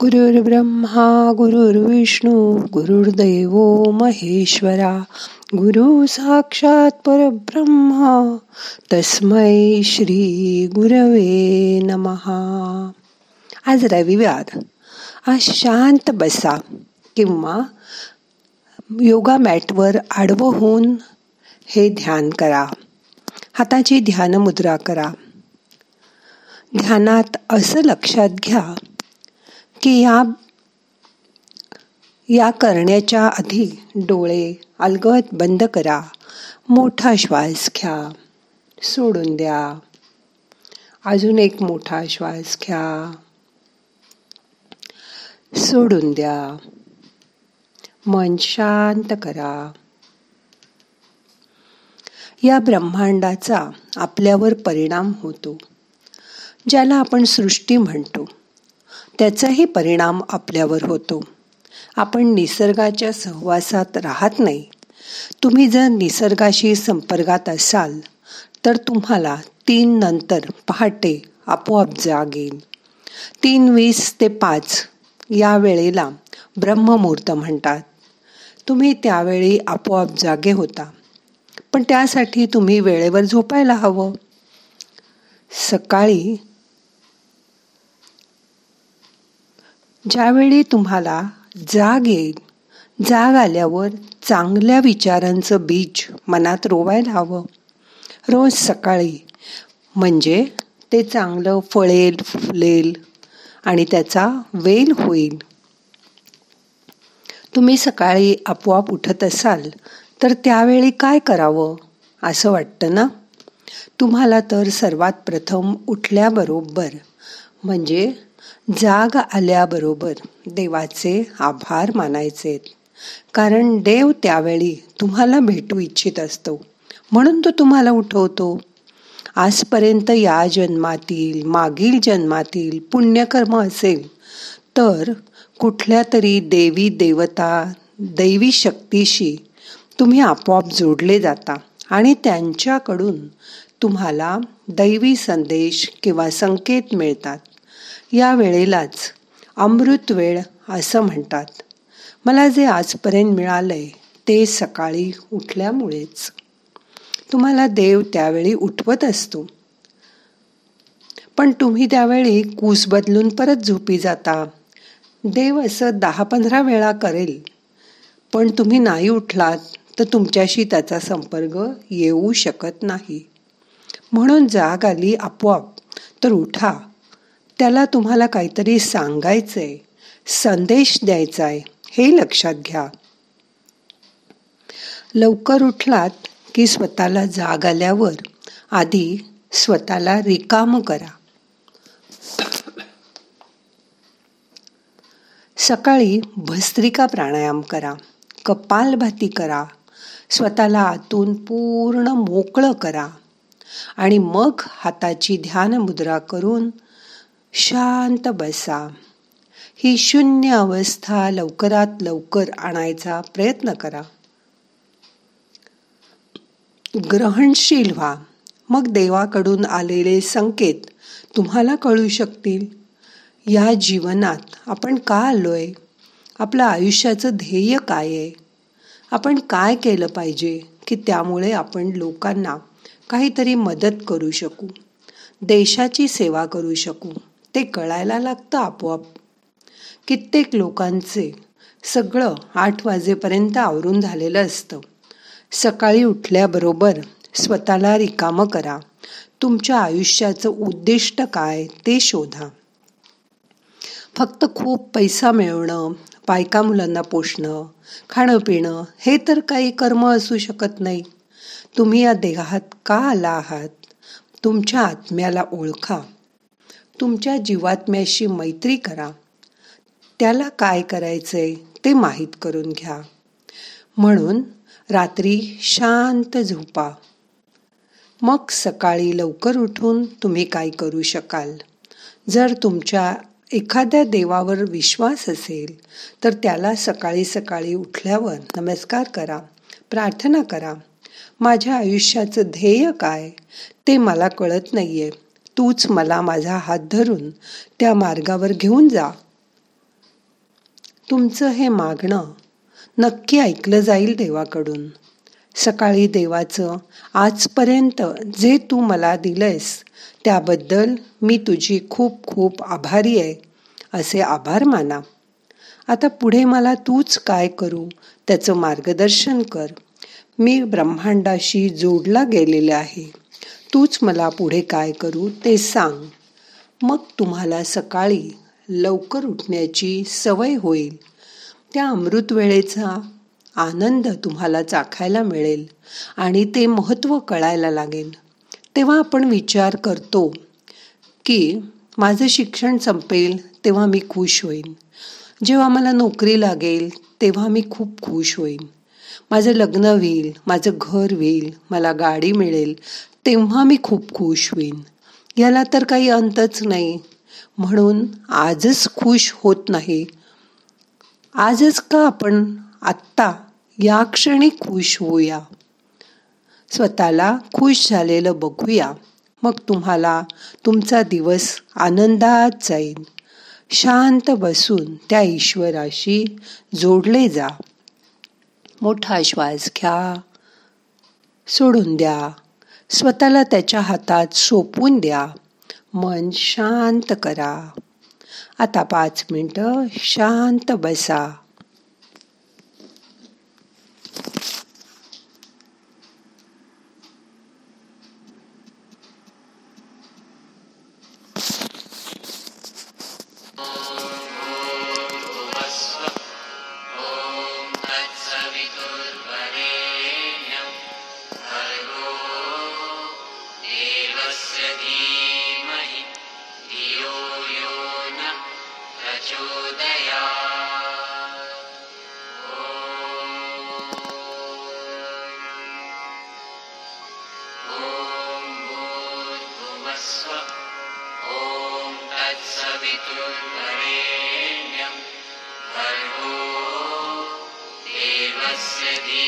गुरुर्ब्रह्मा गुरुर्विष्णू गुरुर्दैव महेश्वरा गुरु साक्षात परब्रह्मा तस्मै श्री गुरवे नमहा. आज रविवार आज शांत बसा किंवा योगा मॅटवर आडवं होऊन हे ध्यान करा. हाताची ध्यान मुद्रा करा. ध्यानात असं लक्षात घ्या की या या करण्याच्या आधी डोळे अलगद बंद करा. मोठा श्वास घ्या. सोडून द्या. अजून एक मोठा श्वास घ्या. सोडून द्या. मन शांत करा. या ब्रह्मांडाचा आपल्यावर परिणाम होतो ज्याला आपण सृष्टी म्हणतो. त्याचाही परिणाम आपल्यावर होतो. आपण निसर्गाच्या सहवासात राहत नाही. तुम्ही जर निसर्गाशी संपर्कात असाल तर तुम्हाला तीन नंतर पहाटे आपोआप जाग येईल तीन वीस ते पाच या वेळेला ब्रह्ममुहूर्त म्हणतात. तुम्ही त्यावेळी आपोआप जागे होता. पण त्यासाठी तुम्ही वेळेवर झोपायला हवं. सकाळी ज्यावेळी तुम्हाला जाग येईल जाग आल्यावर चांगल्या विचारांचं बीज मनात रोवायला हवं. रोज सकाळी म्हणजे ते चांगलं फळेल फुलेल आणि त्याचा वेल होईल. तुम्ही सकाळी आपोआप उठत असाल तर त्यावेळी काय करावं असं वाटतं ना? तुम्हाला तर सर्वात प्रथम उठल्याबरोबर म्हणजे जाग आल्याबरोबर देवाचे आभार मानायचे. कारण देव त्यावेळी तुम्हाला भेटू इच्छित असतो. म्हणून तो तुम्हाला उठवतो. आजपर्यंत या जन्मातील मागील जन्मातील पुण्यकर्म असेल तर कुठल्या तरी देवी देवता दैवी शक्तीशी तुम्ही आपोआप जोडले जाता आणि त्यांच्याकडून तुम्हाला दैवी संदेश किंवा संकेत मिळतात. या वेळेलाच अमृत वेळ असं म्हणतात. मला जे आजपर्यंत मिळालंय ते सकाळी उठल्यामुळेच. तुम्हाला देव त्यावेळी उठवत असतो. पण तुम्ही त्यावेळी कूस बदलून परत झोपी जाता. देव असं दहा पंधरा वेळा करेल. पण तुम्ही नाही उठलात तर तुमच्याशी त्याचा संपर्क येऊ शकत नाही. म्हणून जाग आली आपोआप. तर उठा. त्याला तुम्हाला काहीतरी सांगायचंय. संदेश द्यायचाय. हे लक्षात घ्या. लवकर उठलात की स्वतःला जाग आल्यावर आधी स्वतःला रिकाम करा. सकाळी भस्त्रिका प्राणायाम करा. कपालभाती करा. स्वतःला आतून पूर्ण मोकळं करा. आणि मग हाताची ध्यान मुद्रा करून शांत बसा. ही शून्य अवस्था लवकरात लवकर आणायचा प्रयत्न करा. ग्रहणशील व्हा. मग देवाकडून आलेले संकेत तुम्हाला कळू शकतील. या जीवनात आपण का आलोय? आपलं आयुष्याचं ध्येय काय आहे? आपण काय केलं पाहिजे की त्यामुळे आपण लोकांना काहीतरी मदत करू शकू. देशाची सेवा करू शकू. ते कळायला लागतं आपोआप. कित्येक लोकांचे सगळं आठ वाजेपर्यंत आवरून झालेलं असतं. सकाळी उठल्याबरोबर स्वतःला रिकामं करा. तुमच्या आयुष्याचं उद्दिष्ट काय ते शोधा. फक्त खूप पैसा मिळवणं बायका मुलांना पोषणं खाणं पिणं हे तर काही कर्म असू शकत नाही. तुम्ही या देहात का आला आहात? तुमच्या आत्म्याला ओळखा. तुमच्या जीवात्म्याशी मैत्री करा. त्याला काय करायचंय ते माहीत करून घ्या. म्हणून रात्री शांत झोपा. मग सकाळी लवकर उठून तुम्ही काय करू शकाल? जर तुमच्या एखाद्या देवावर विश्वास असेल तर त्याला सकाळी सकाळी उठल्यावर नमस्कार करा प्रार्थना करा. माझ्या आयुष्याचं ध्येय काय? ते मला कळत नाहीये. तूच मला माझा हात धरून त्या मार्गावर घेऊन जा. तुमचं हे मागणं नक्की ऐकलं जाईल देवाकडून. सकाळी देवाचं आजपर्यंत जे तू मला दिलंयस त्याबद्दल मी तुझी खूप खूप आभारी आहे असे आभार माना. आता पुढे मला तूच काय करू त्याचं मार्गदर्शन कर. मी ब्रह्मांडाशी जोडला गेलेले आहे. तूच मला पुढे काय करू ते सांग. मग तुम्हाला सकाळी लवकर उठण्याची सवय होईल. त्या अमृत वेळेचा आनंद तुम्हाला चाखायला मिळेल आणि ते महत्त्व कळायला लागेल. तेव्हा आपण विचार करतो की माझं शिक्षण संपेल तेव्हा मी खुश होईन. जेव्हा मला नोकरी लागेल तेव्हा मी खूप खुश होईन. माझं लग्न होईल माझं घर होईल मला गाडी मिळेल तेव्हा मी खूप खुश होईन. याला तर काही अंतच नाही. म्हणून आजच खुश होत नाही. आजच का आपण आत्ता या क्षणी खुश होऊया? स्वतःला खुश झालेलं बघूया. मग तुम्हाला तुमचा दिवस आनंदात जाईल. शांत बसून त्या ईश्वराशी जोडले जा. मोठा श्वास घ्या. सोडून द्या. स्वतःला त्याच्या हातात सोपून द्या. मन शांत करा. आता पाच मिनटं शांत बसा. प्रचोदया ॐ भूर्भुवस्व ॐ तत्सवितुर्वरेण्यं भर्गो देवस्य धीः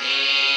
Veni.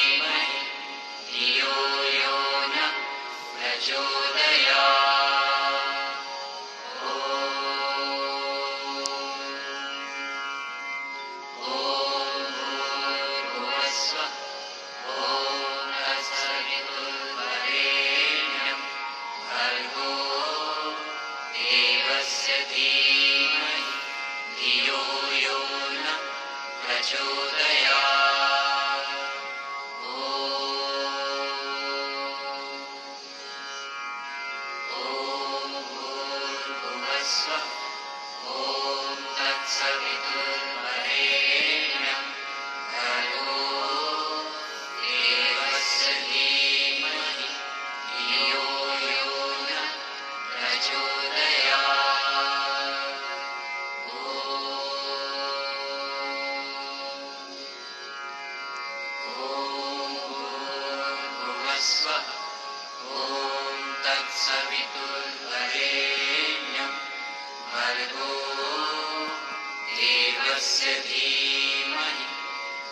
तस्य धीमहि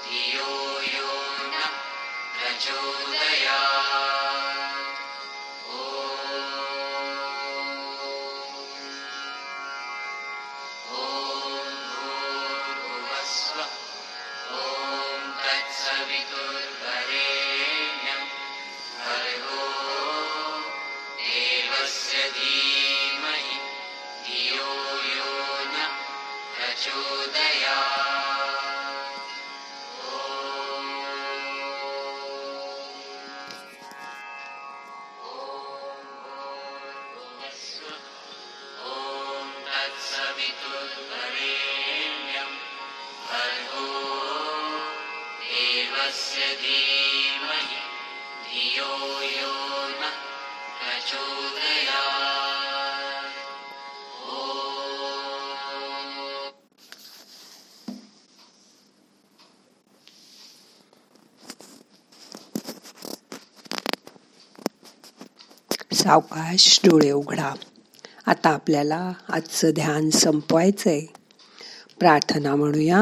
धियो यो न प्रचोदया ॐ भूर्भुवस्व ॐ तत्सवितुर्वरेण्यं। भर्गो देवस्य धीमहि धीमहि धियो यो न प्रचोदयात्. सावकाश डोळे उघडा. आता आपल्याला आजचं ध्यान संपवायचंय. प्रार्थना म्हणूया.